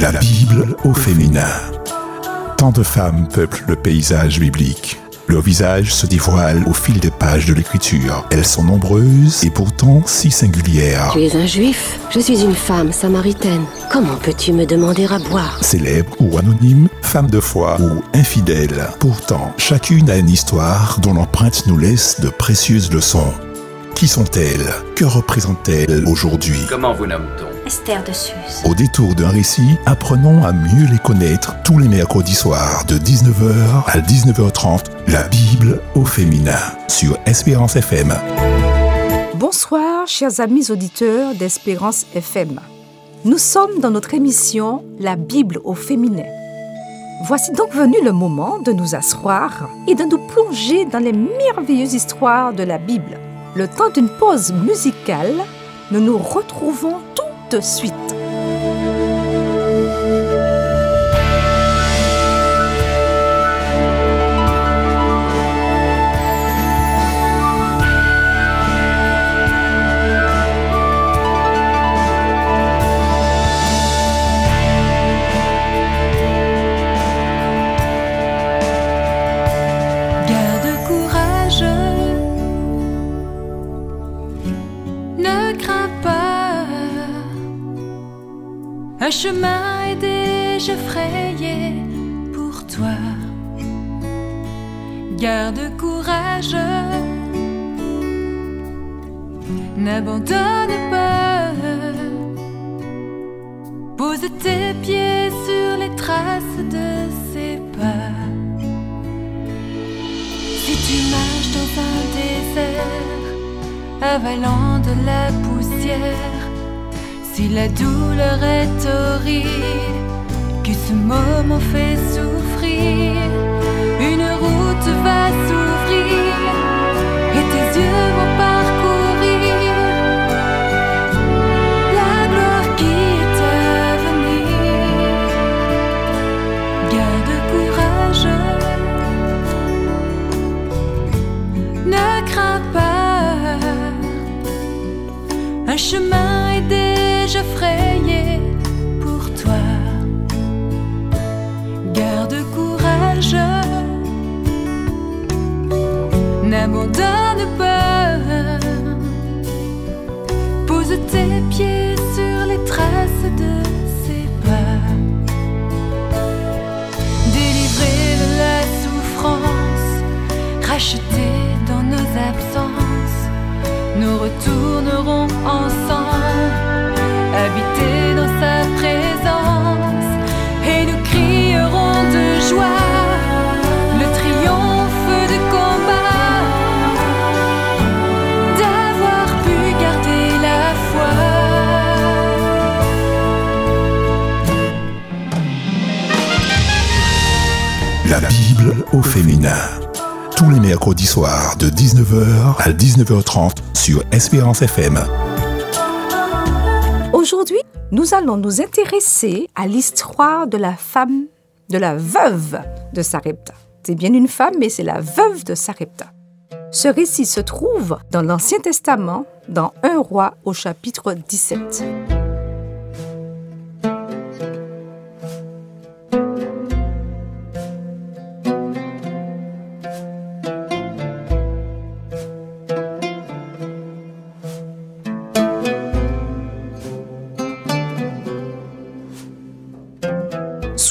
La Bible au féminin. Tant de femmes peuplent le paysage biblique. Leur visage se dévoile au fil des pages de l'écriture. Elles sont nombreuses et pourtant si singulières. Tu es un juif? Je suis une femme samaritaine. Comment peux-tu me demander à boire? Célèbres ou anonymes, femmes de foi ou infidèles. Pourtant, chacune a une histoire dont l'empreinte nous laisse de précieuses leçons. Qui sont-elles? Que représentent-elles aujourd'hui? Comment vous nomme-t-on? Esther de Suse. Au détour d'un récit, apprenons à mieux les connaître tous les mercredis soirs de 19h à 19h30. La Bible au féminin sur Espérance FM. Bonsoir, chers amis auditeurs d'Espérance FM. Nous sommes dans notre émission La Bible au féminin. Voici donc venu le moment de nous asseoir et de nous plonger dans les merveilleuses histoires de la Bible. Le temps d'une pause musicale, nous nous retrouvons de suite. Chemin est déjà frayé pour toi. Garde courage, n'abandonne pas. Pose tes pieds sur les traces de ses pas. Si tu marches dans un désert, avalant de la poussière, si la douleur est horrible, que ce moment fait souffrir, une route va s'ouvrir et tes yeux vont parcourir la gloire qui est à venir. Garde courage. Ne crains pas, un chemin n'abandonne pas. Pose tes pieds sur les traces de ses pas. Délivré de la souffrance, racheté dans nos absences, nous retournerons ensemble, au féminin. Tous les mercredis soirs de 19h à 19h30 sur Espérance FM. Aujourd'hui, nous allons nous intéresser à l'histoire de la femme, de la veuve de Sarepta. C'est bien une femme, mais c'est la veuve de Sarepta. Ce récit se trouve dans l'Ancien Testament, dans 1 roi au chapitre 17.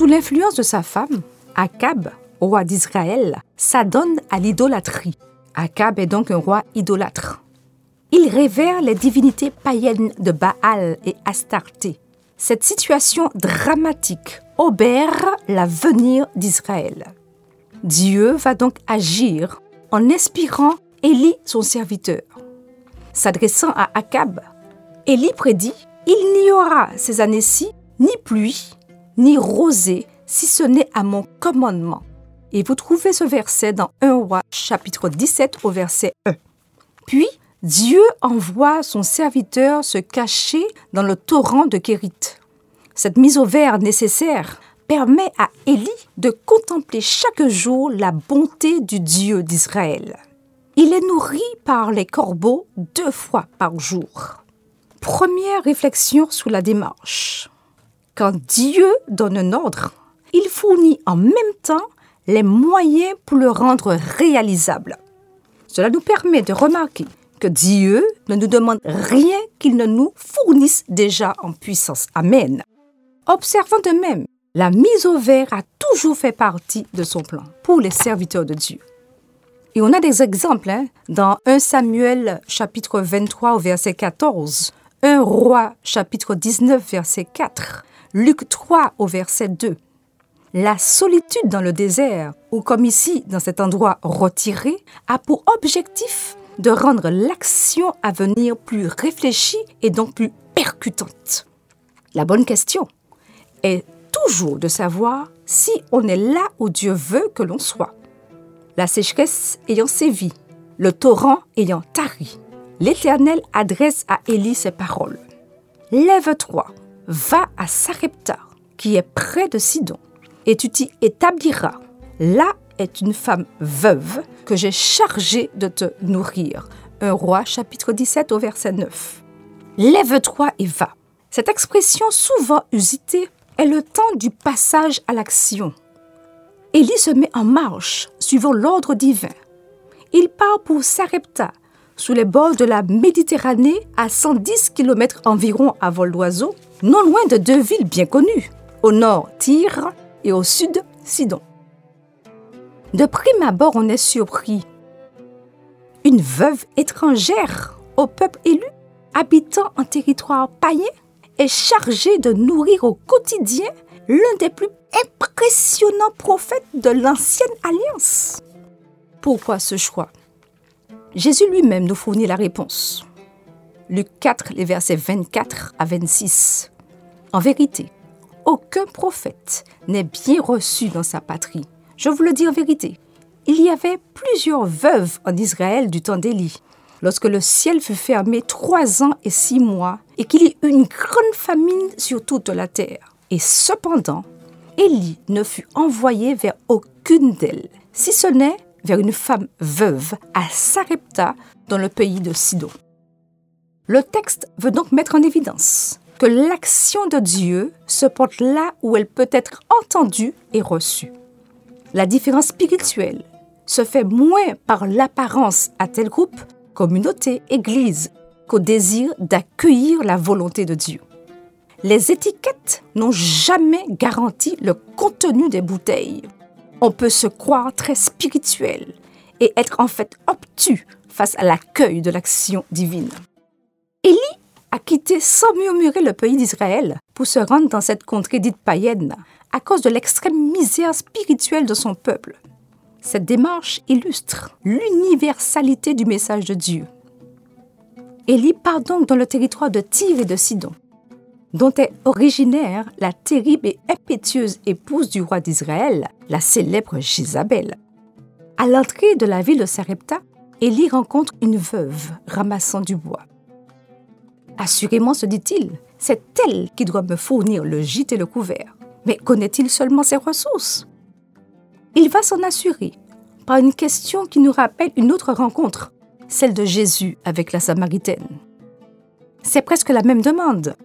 Sous l'influence de sa femme, Akab, roi d'Israël, s'adonne à l'idolâtrie. Akab est donc un roi idolâtre. Il révère les divinités païennes de Baal et Astarté. Cette situation dramatique obère l'avenir d'Israël. Dieu va donc agir en inspirant Élie, son serviteur. S'adressant à Akab, Élie prédit Il n'y aura ces années-ci ni pluie, ni rosée, si ce n'est à mon commandement. Et vous trouvez ce verset dans 1 roi chapitre 17 au verset 1. Puis Dieu envoie son serviteur se cacher dans le torrent de Kérit. Cette mise au vert nécessaire permet à Élie de contempler chaque jour la bonté du Dieu d'Israël. Il est nourri par les corbeaux deux fois par jour. Première réflexion sur la démarche. Quand Dieu donne un ordre, il fournit en même temps les moyens pour le rendre réalisable. Cela nous permet de remarquer que Dieu ne nous demande rien qu'il ne nous fournisse déjà en puissance. Amen. Observons de même, la mise au vert a toujours fait partie de son plan pour les serviteurs de Dieu. Et on a des exemples hein, dans 1 Samuel chapitre 23 au verset 14, 1 Roi chapitre 19 verset 4, Luc 3 au verset 2. La solitude dans le désert, ou comme ici dans cet endroit retiré, a pour objectif de rendre l'action à venir plus réfléchie et donc plus percutante. La bonne question est toujours de savoir si on est là où Dieu veut que l'on soit. La sécheresse ayant sévi, le torrent ayant tari, l'Éternel adresse à Élie ces paroles. Lève-toi, va à Sarepta, qui est près de Sidon, et tu t'y établiras. Là est une femme veuve que j'ai chargée de te nourrir. Un roi chapitre 17 au verset 9. Lève-toi et va. Cette expression souvent usitée est le temps du passage à l'action. Élie se met en marche, suivant l'ordre divin. Il part pour Sarepta, sous les bords de la Méditerranée, à 110 km environ à vol d'oiseau, non loin de deux villes bien connues, au nord Tyr et au sud Sidon. De prime abord, on est surpris. Une veuve étrangère au peuple élu, habitant en territoire païen, est chargée de nourrir au quotidien l'un des plus impressionnants prophètes de l'ancienne alliance. Pourquoi ce choix? Jésus lui-même nous fournit la réponse. Luc 4, les versets 24 à 26. En vérité, aucun prophète n'est bien reçu dans sa patrie. Je vous le dis en vérité. Il y avait plusieurs veuves en Israël du temps d'Élie, lorsque le ciel fut fermé trois ans et six mois, et qu'il y eut une grande famine sur toute la terre. Et cependant, Élie ne fut envoyé vers aucune d'elles, si ce n'est vers une femme veuve à Sarepta, dans le pays de Sidon. Le texte veut donc mettre en évidence que l'action de Dieu se porte là où elle peut être entendue et reçue. La différence spirituelle se fait moins par l'apparence à tel groupe, communauté, église, qu'au désir d'accueillir la volonté de Dieu. Les étiquettes n'ont jamais garanti le contenu des bouteilles on peut se croire très spirituel et être en fait obtus face à l'accueil de l'action divine. Élie a quitté sans murmurer le pays d'Israël pour se rendre dans cette contrée dite païenne à cause de l'extrême misère spirituelle de son peuple. Cette démarche illustre l'universalité du message de Dieu. Élie part donc dans le territoire de Tyr et de Sidon, dont est originaire la terrible et impétueuse épouse du roi d'Israël, la célèbre Jézabel. À l'entrée de la ville de Sarepta, Élie rencontre une veuve ramassant du bois. Assurément, se dit-il, c'est elle qui doit me fournir le gîte et le couvert. Mais connaît-il seulement ses ressources? Il va s'en assurer par une question qui nous rappelle une autre rencontre, celle de Jésus avec la Samaritaine. C'est presque la même demande.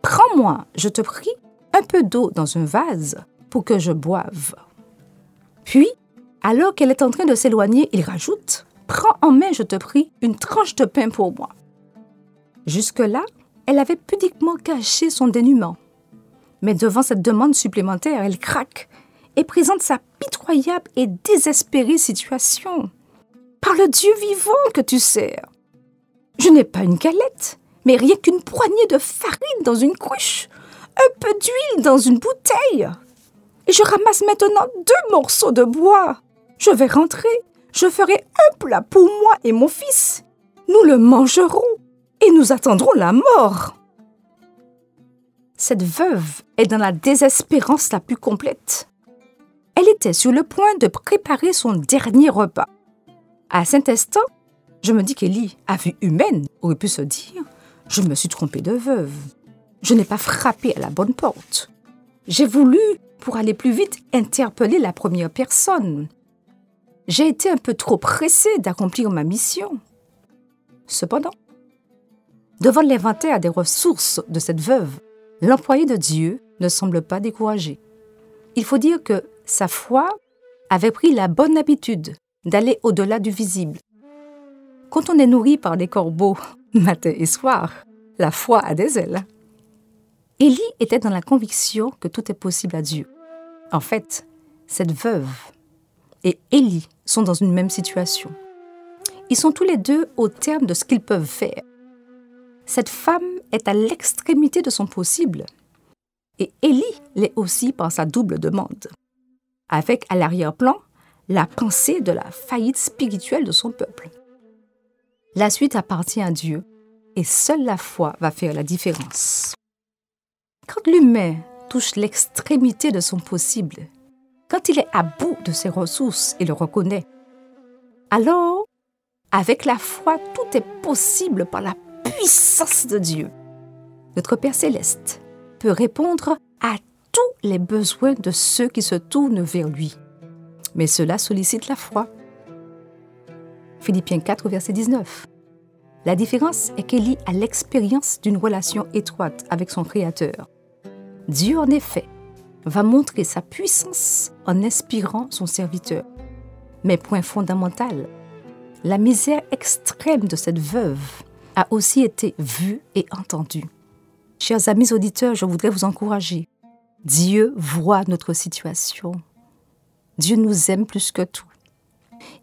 Prends-moi, je te prie, un peu d'eau dans un vase pour que je boive. Puis, alors qu'elle est en train de s'éloigner, il rajoute Prends en main, je te prie, une tranche de pain pour moi. Jusque-là, elle avait pudiquement caché son dénuement. Mais devant cette demande supplémentaire, elle craque et présente sa pitoyable et désespérée situation. Par le Dieu vivant que tu sers. Je n'ai pas une galette, mais rien qu'une poignée de farine dans une couche, un peu d'huile dans une bouteille. Et je ramasse maintenant deux morceaux de bois. Je vais rentrer, je ferai un plat pour moi et mon fils. Nous le mangerons et nous attendrons la mort. Cette veuve est dans la désespérance la plus complète. Elle était sur le point de préparer son dernier repas. À cet instant, je me dis qu'Élie, à vue humaine, aurait pu se dire je me suis trompée de veuve. Je n'ai pas frappé à la bonne porte. J'ai voulu, pour aller plus vite, interpeller la première personne. J'ai été un peu trop pressée d'accomplir ma mission. Cependant, devant l'inventaire des ressources de cette veuve, l'employé de Dieu ne semble pas découragé. Il faut dire que sa foi avait pris la bonne habitude d'aller au-delà du visible. Quand on est nourri par des corbeaux matin et soir, la foi a des ailes. Élie était dans la conviction que tout est possible à Dieu. En fait, cette veuve et Élie sont dans une même situation. Ils sont tous les deux au terme de ce qu'ils peuvent faire. Cette femme est à l'extrémité de son possible. Et Élie l'est aussi par sa double demande. Avec à l'arrière-plan la pensée de la faillite spirituelle de son peuple. La suite appartient à Dieu et seule la foi va faire la différence. Quand l'humain touche l'extrémité de son possible, quand il est à bout de ses ressources et le reconnaît, alors, avec la foi, tout est possible par la puissance de Dieu. Notre Père céleste peut répondre à tous les besoins de ceux qui se tournent vers lui. Mais cela sollicite la foi. Philippiens 4, verset 19. La différence est qu'Élie a l'expérience d'une relation étroite avec son Créateur. Dieu, en effet, va montrer sa puissance en inspirant son serviteur. Mais point fondamental, la misère extrême de cette veuve a aussi été vue et entendue. Chers amis auditeurs, je voudrais vous encourager. Dieu voit notre situation. Dieu nous aime plus que tout.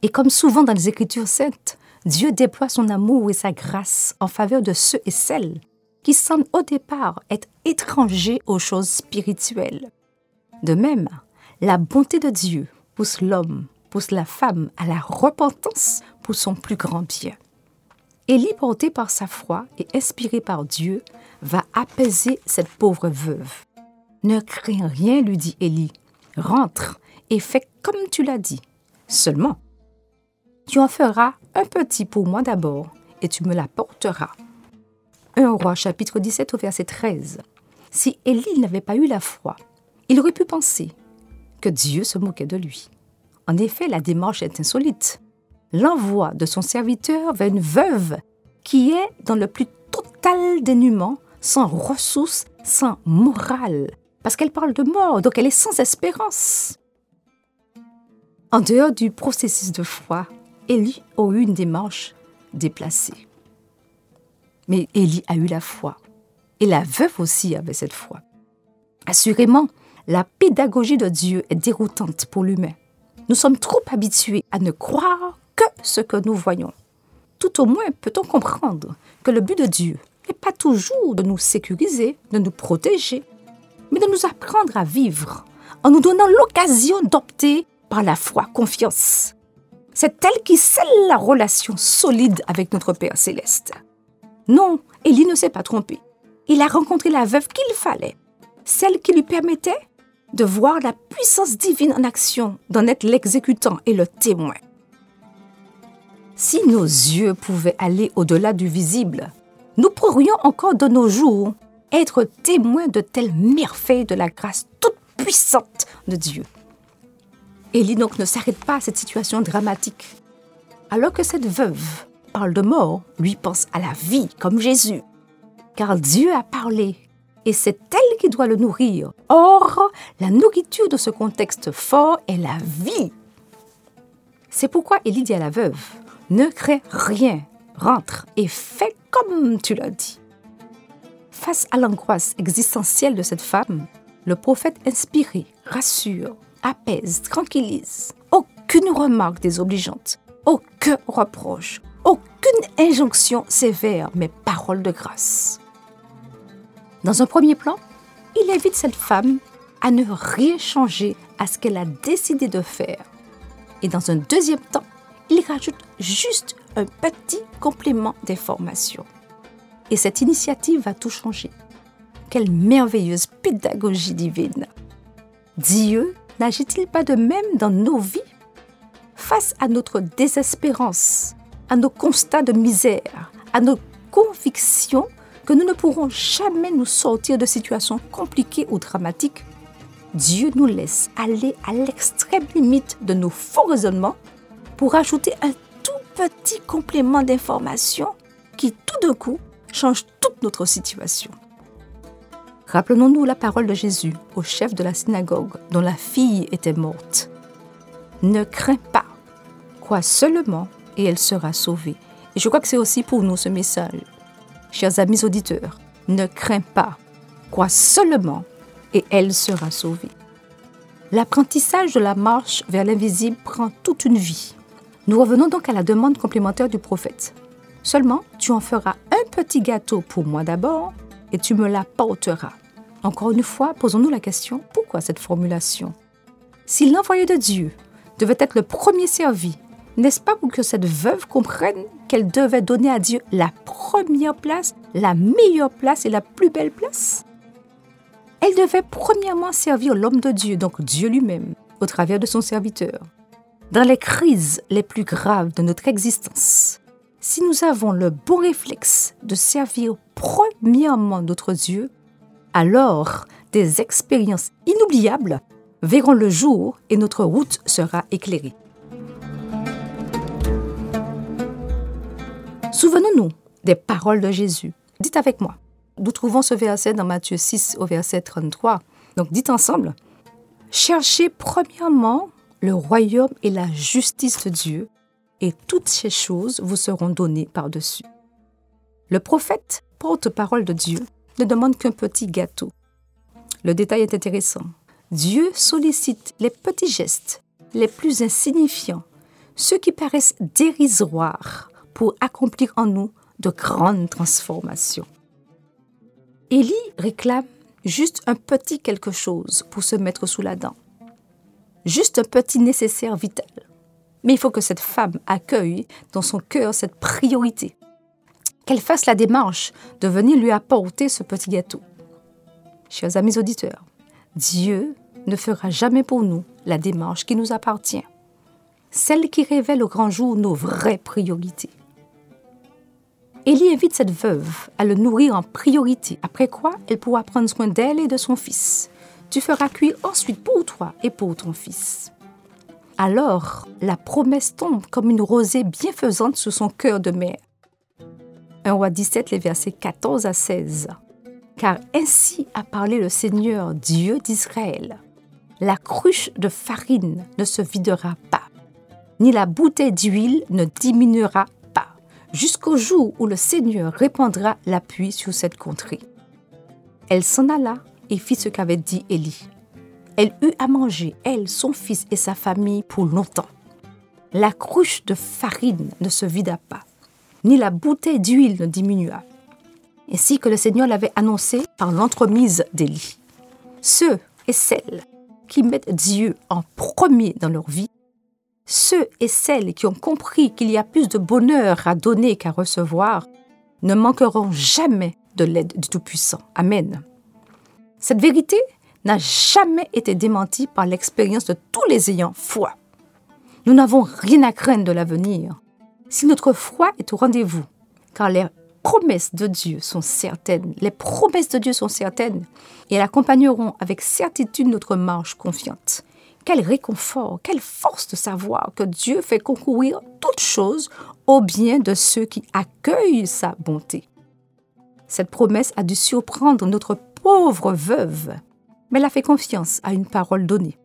Et comme souvent dans les Écritures saintes, Dieu déploie son amour et sa grâce en faveur de ceux et celles qui semblent au départ être étrangers aux choses spirituelles. De même, la bonté de Dieu pousse l'homme, pousse la femme à la repentance pour son plus grand bien. Élie, porté par sa foi et inspiré par Dieu, va apaiser cette pauvre veuve. Ne crains rien, lui dit Élie. Rentre et fais comme tu l'as dit. Seulement, tu en feras un petit pour moi d'abord, et tu me l'apporteras. 1 roi chapitre 17 au verset 13. Si Élie n'avait pas eu la foi, il aurait pu penser que Dieu se moquait de lui. En effet, la démarche est insolite. L'envoi de son serviteur vers une veuve qui est dans le plus total dénuement, sans ressources, sans morale, parce qu'elle parle de mort, donc elle est sans espérance. En dehors du processus de foi, Élie a eu une démarche déplacée. Mais Élie a eu la foi. Et la veuve aussi avait cette foi. Assurément, la pédagogie de Dieu est déroutante pour l'humain. Nous sommes trop habitués à ne croire ce que nous voyons. Tout au moins peut-on comprendre que le but de Dieu n'est pas toujours de nous sécuriser, de nous protéger, mais de nous apprendre à vivre en nous donnant l'occasion d'opter par la foi confiance c'est elle qui scelle la relation solide avec notre Père céleste. Non, Élie ne s'est pas trompé. Il a rencontré la veuve qu'il fallait, celle qui lui permettait de voir la puissance divine en action, d'en être l'exécutant et le témoin. Si nos yeux pouvaient aller au-delà du visible, nous pourrions encore de nos jours être témoins de telles merveilles de la grâce toute puissante de Dieu. Élie donc ne s'arrête pas à cette situation dramatique. Alors que cette veuve parle de mort, lui pense à la vie comme Jésus. Car Dieu a parlé et c'est elle qui doit le nourrir. Or, la nourriture de ce contexte fort est la vie. C'est pourquoi Élie dit à la veuve, ne crée rien, rentre et fais comme tu l'as dit. Face à l'angoisse existentielle de cette femme, le prophète inspiré rassure apaise, tranquillise. Aucune remarque désobligeante, aucun reproche, aucune injonction sévère, mais parole de grâce. Dans un premier plan, il invite cette femme à ne rien changer à ce qu'elle a décidé de faire. Et dans un deuxième temps, il rajoute juste un petit complément d'information. Et cette initiative va tout changer. Quelle merveilleuse pédagogie divine. Dieu n'agit-il pas de même dans nos vies? Face à notre désespérance, à nos constats de misère, à nos convictions que nous ne pourrons jamais nous sortir de situations compliquées ou dramatiques, Dieu nous laisse aller à l'extrême limite de nos faux raisonnements pour ajouter un tout petit complément d'information qui tout d'un coup change toute notre situation. Rappelons-nous la parole de Jésus au chef de la synagogue dont la fille était morte. Ne crains pas, crois seulement et elle sera sauvée. Et je crois que c'est aussi pour nous ce message. Chers amis auditeurs, ne crains pas, crois seulement et elle sera sauvée. L'apprentissage de la marche vers l'invisible prend toute une vie. Nous revenons donc à la demande complémentaire du prophète. Seulement, tu en feras un petit gâteau pour moi d'abord et tu me l'apporteras. Encore une fois, posons-nous la question, pourquoi cette formulation? Si l'envoyé de Dieu devait être le premier servi, n'est-ce pas pour que cette veuve comprenne qu'elle devait donner à Dieu la première place, la meilleure place et la plus belle place? Elle devait premièrement servir l'homme de Dieu, donc Dieu lui-même, au travers de son serviteur. Dans les crises les plus graves de notre existence, si nous avons le bon réflexe de servir premièrement notre Dieu, alors des expériences inoubliables verront le jour et notre route sera éclairée. Souvenons-nous des paroles de Jésus. Dites avec moi. Nous trouvons ce verset dans Matthieu 6 au verset 33. Donc dites ensemble. Cherchez premièrement le royaume et la justice de Dieu, et toutes ces choses vous seront données par-dessus. Le prophète, porte-parole de Dieu, ne demande qu'un petit gâteau. Le détail est intéressant. Dieu sollicite les petits gestes les plus insignifiants, ceux qui paraissent dérisoires, pour accomplir en nous de grandes transformations. Élie réclame juste un petit quelque chose pour se mettre sous la dent, juste un petit nécessaire vital. Mais il faut que cette femme accueille dans son cœur cette priorité qu'elle fasse la démarche de venir lui apporter ce petit gâteau. Chers amis auditeurs, Dieu ne fera jamais pour nous la démarche qui nous appartient, celle qui révèle au grand jour nos vraies priorités. Élie invite cette veuve à le nourrir en priorité, après quoi elle pourra prendre soin d'elle et de son fils. Tu feras cuire ensuite pour toi et pour ton fils. Alors, la promesse tombe comme une rosée bienfaisante sur son cœur de mère. 1 roi 17, les versets 14 à 16. Car ainsi a parlé le Seigneur Dieu d'Israël. La cruche de farine ne se videra pas, ni la bouteille d'huile ne diminuera pas, jusqu'au jour où le Seigneur répandra l'appui sur cette contrée. Elle s'en alla et fit ce qu'avait dit Élie. Elle eut à manger, elle, son fils et sa famille pour longtemps. La cruche de farine ne se vida pas, ni la bouteille d'huile ne diminua, ainsi que le Seigneur l'avait annoncé par l'entremise d'Élie. Ceux et celles qui mettent Dieu en premier dans leur vie, ceux et celles qui ont compris qu'il y a plus de bonheur à donner qu'à recevoir, ne manqueront jamais de l'aide du Tout-Puissant. Amen. Cette vérité n'a jamais été démentie par l'expérience de tous les ayants foi. Nous n'avons rien à craindre de l'avenir, si notre foi est au rendez-vous, car les promesses de Dieu sont certaines, les promesses de Dieu sont certaines, et elles accompagneront avec certitude notre marche confiante. Quel réconfort, quelle force de savoir que Dieu fait concourir toutes choses au bien de ceux qui accueillent sa bonté. Cette promesse a dû surprendre notre pauvre veuve, mais elle a fait confiance à une parole donnée.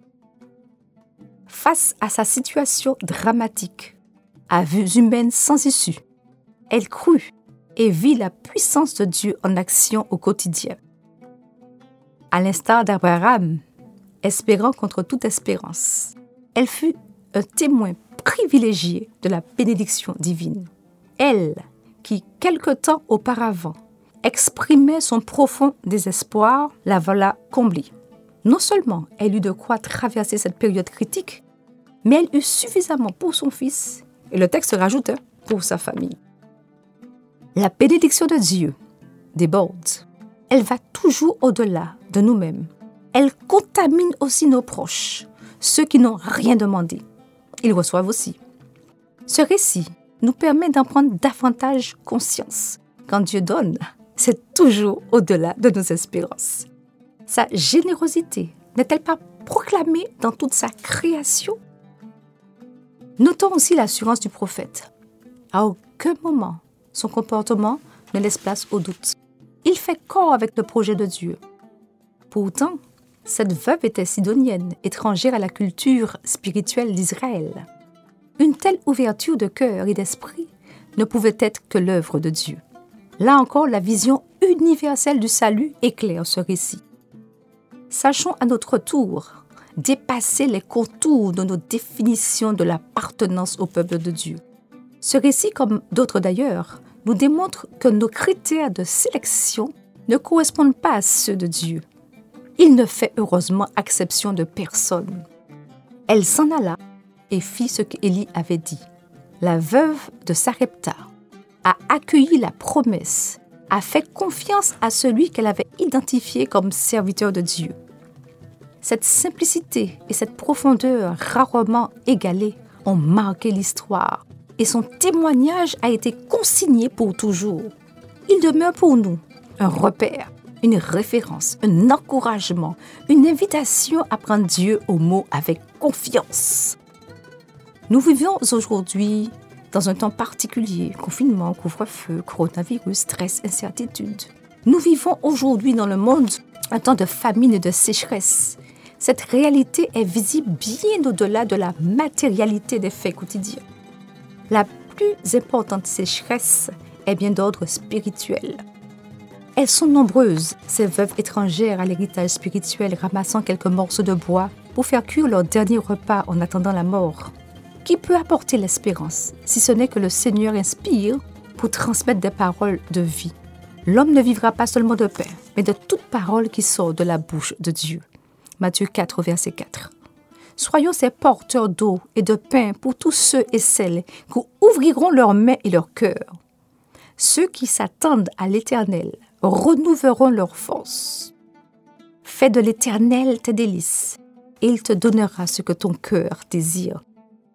Face à sa situation dramatique, à vues humaines sans issue. Elle crut et vit la puissance de Dieu en action au quotidien. À l'instar d'Abraham, espérant contre toute espérance, elle fut un témoin privilégié de la bénédiction divine. Elle, qui quelque temps auparavant exprimait son profond désespoir, la voilà comblée. Non seulement elle eut de quoi traverser cette période critique, mais elle eut suffisamment pour son fils et le texte rajoute pour sa famille. La bénédiction de Dieu déborde. Elle va toujours au-delà de nous-mêmes. Elle contamine aussi nos proches, ceux qui n'ont rien demandé. Ils reçoivent aussi. Ce récit nous permet d'en prendre davantage conscience. Quand Dieu donne, c'est toujours au-delà de nos espérances. Sa générosité n'est-elle pas proclamée dans toute sa création? Notons aussi l'assurance du prophète. À aucun moment, son comportement ne laisse place au doute. Il fait corps avec le projet de Dieu. Pourtant, cette veuve était sidonienne, étrangère à la culture spirituelle d'Israël. Une telle ouverture de cœur et d'esprit ne pouvait être que l'œuvre de Dieu. Là encore, la vision universelle du salut éclaire ce récit. Sachons à notre tour dépasser les contours de nos définitions de l'appartenance au peuple de Dieu. Ce récit, comme d'autres d'ailleurs, nous démontre que nos critères de sélection ne correspondent pas à ceux de Dieu. Il ne fait heureusement exception de personne. Elle s'en alla et fit ce qu'Élie avait dit. La veuve de Sarepta a accueilli la promesse, a fait confiance à celui qu'elle avait identifié comme serviteur de Dieu. Cette simplicité et cette profondeur rarement égalées ont marqué l'histoire et son témoignage a été consigné pour toujours. Il demeure pour nous un repère, une référence, un encouragement, une invitation à prendre Dieu au mot avec confiance. Nous vivons aujourd'hui dans un temps particulier, confinement, couvre-feu, coronavirus, stress, incertitude. Nous vivons aujourd'hui dans le monde un temps de famine et de sécheresse. Cette réalité est visible bien au-delà de la matérialité des faits quotidiens. La plus importante sécheresse est bien d'ordre spirituel. Elles sont nombreuses, ces veuves étrangères à l'héritage spirituel ramassant quelques morceaux de bois pour faire cuire leur dernier repas en attendant la mort. Qui peut apporter l'espérance si ce n'est que le Seigneur inspire pour transmettre des paroles de vie L'homme ne vivra pas seulement de pain, mais de toute parole qui sort de la bouche de Dieu. Matthieu 4, verset 4. Soyons ces porteurs d'eau et de pain pour tous ceux et celles qui ouvriront leurs mains et leurs cœurs. Ceux qui s'attendent à l'Éternel renouvelleront leur force. Fais de l'Éternel tes délices, et il te donnera ce que ton cœur désire.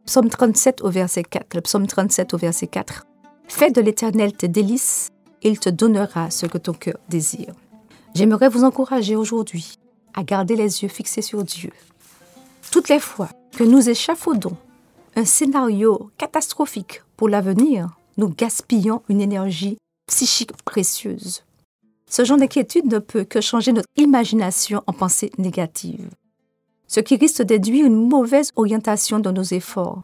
Psaume 37 au verset 4. Le psaume 37 au verset 4. Fais de l'Éternel tes délices, et il te donnera ce que ton cœur désire. J'aimerais vous encourager aujourd'hui à garder les yeux fixés sur Dieu. Toutes les fois que nous échafaudons un scénario catastrophique pour l'avenir, nous gaspillons une énergie psychique précieuse. Ce genre d'inquiétude ne peut que changer notre imagination en pensée négative, ce qui risque d'induire une mauvaise orientation dans nos efforts.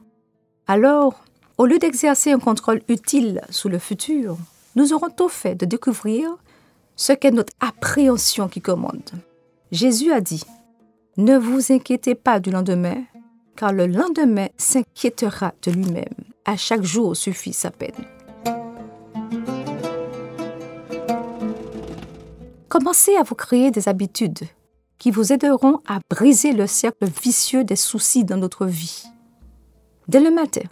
Alors, au lieu d'exercer un contrôle utile sur le futur, nous aurons tôt fait de découvrir ce qu'est notre appréhension qui commande. Jésus a dit, Ne vous inquiétez pas du lendemain, car le lendemain s'inquiétera de lui-même. À chaque jour suffit sa peine. Commencez à vous créer des habitudes qui vous aideront à briser le cercle vicieux des soucis dans notre vie. Dès le matin,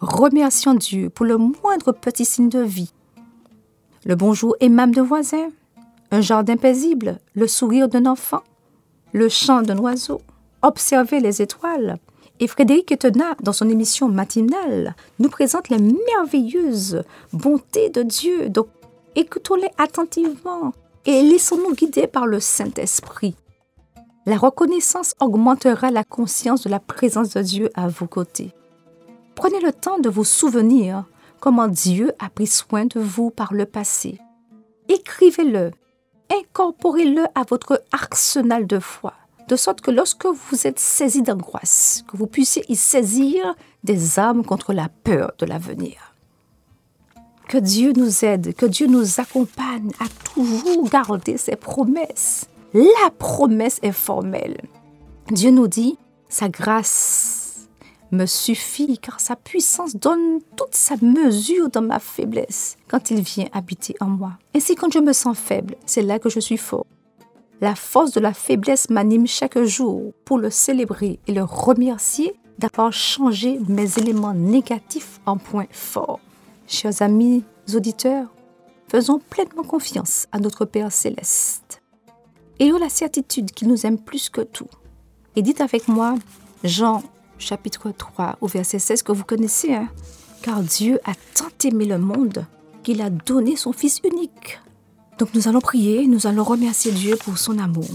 remercions Dieu pour le moindre petit signe de vie. Le bonjour aimable de voisin, un jardin paisible, le sourire d'un enfant, le chant d'un oiseau, observer les étoiles. Et Frédéric Etena, dans son émission matinale, nous présente les merveilleuses bontés de Dieu. Donc, écoutons-les attentivement et laissons-nous guider par le Saint-Esprit. La reconnaissance augmentera la conscience de la présence de Dieu à vos côtés. Prenez le temps de vous souvenir comment Dieu a pris soin de vous par le passé. Écrivez-le, incorporez-le à votre arsenal de foi, de sorte que lorsque vous êtes saisi d'angoisse, que vous puissiez y saisir des armes contre la peur de l'avenir. Que Dieu nous aide, que Dieu nous accompagne à toujours garder ses promesses. La promesse est formelle. Dieu nous dit, sa grâce me suffit car sa puissance donne toute sa mesure dans ma faiblesse quand il vient habiter en moi. Ainsi quand je me sens faible, c'est là que je suis fort. La force de la faiblesse m'anime chaque jour pour le célébrer et le remercier d'avoir changé mes éléments négatifs en points forts. Chers amis auditeurs, faisons pleinement confiance à notre Père céleste. Ayons la certitude qu'il nous aime plus que tout. Et dites avec moi, Jean chapitre 3 au verset 16 que vous connaissez, hein? car Dieu a tant aimé le monde qu'il a donné son Fils unique. Donc nous allons prier, nous allons remercier Dieu pour son amour.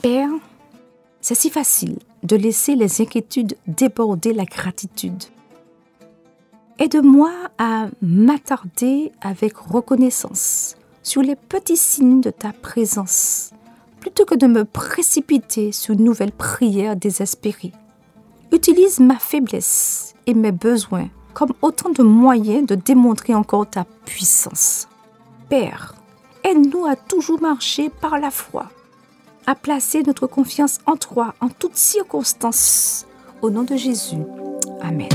Père, c'est si facile de laisser les inquiétudes déborder la gratitude. Aide-moi à m'attarder avec reconnaissance sur les petits signes de ta présence plutôt que de me précipiter sur une nouvelle prière désespérée. Utilise ma faiblesse et mes besoins comme autant de moyens de démontrer encore ta puissance. Père, aide-nous à toujours marcher par la foi, à placer notre confiance en toi en toutes circonstances. Au nom de Jésus. Amen.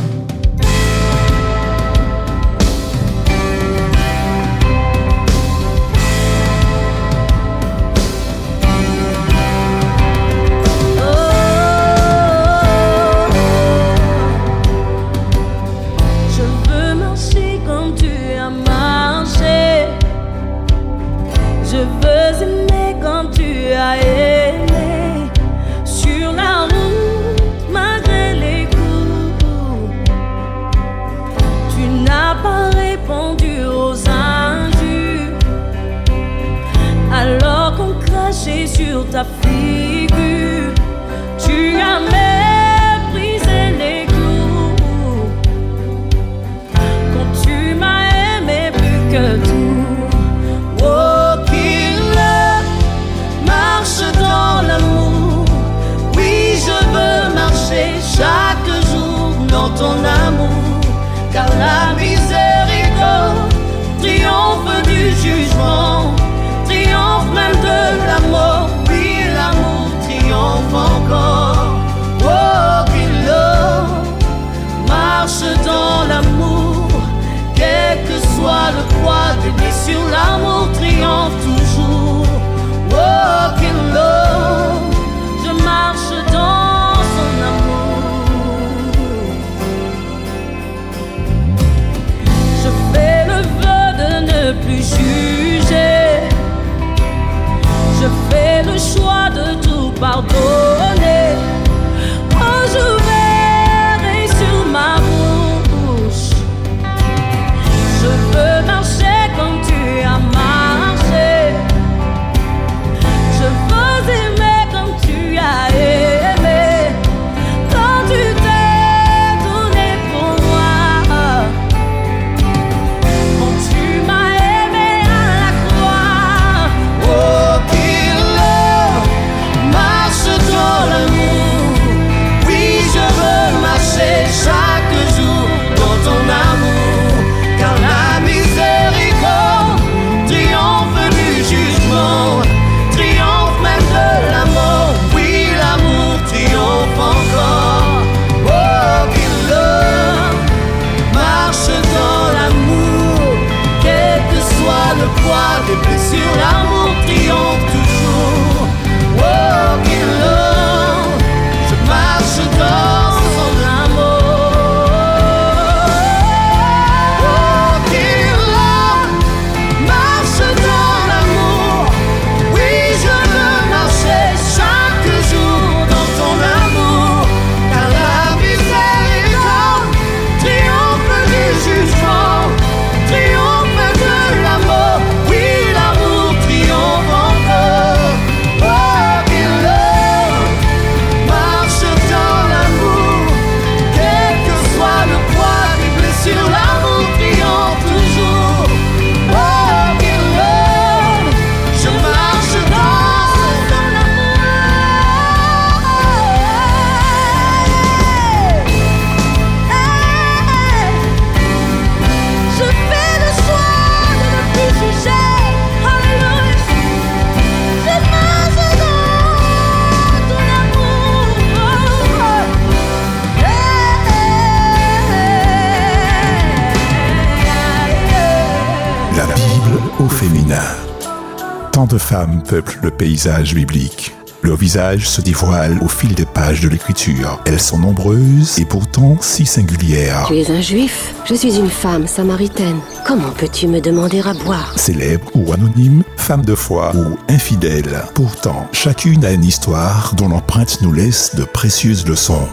De femmes peuplent le paysage biblique. Leur visage se dévoile au fil des pages de l'écriture. Elles sont nombreuses et pourtant si singulières. Tu es un juif? Je suis une femme samaritaine. Comment peux-tu me demander à boire? Célèbres ou anonymes, femmes de foi ou infidèles. Pourtant, chacune a une histoire dont l'empreinte nous laisse de précieuses leçons.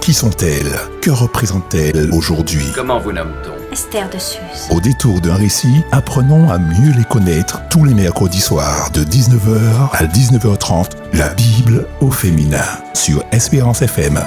Qui sont-elles? Que représentent-elles aujourd'hui? Comment vous nomme-t-on? Esther de. Au détour d'un récit, apprenons à mieux les connaître tous les mercredis soirs de 19h à 19h30, la Bible au féminin sur Espérance FM.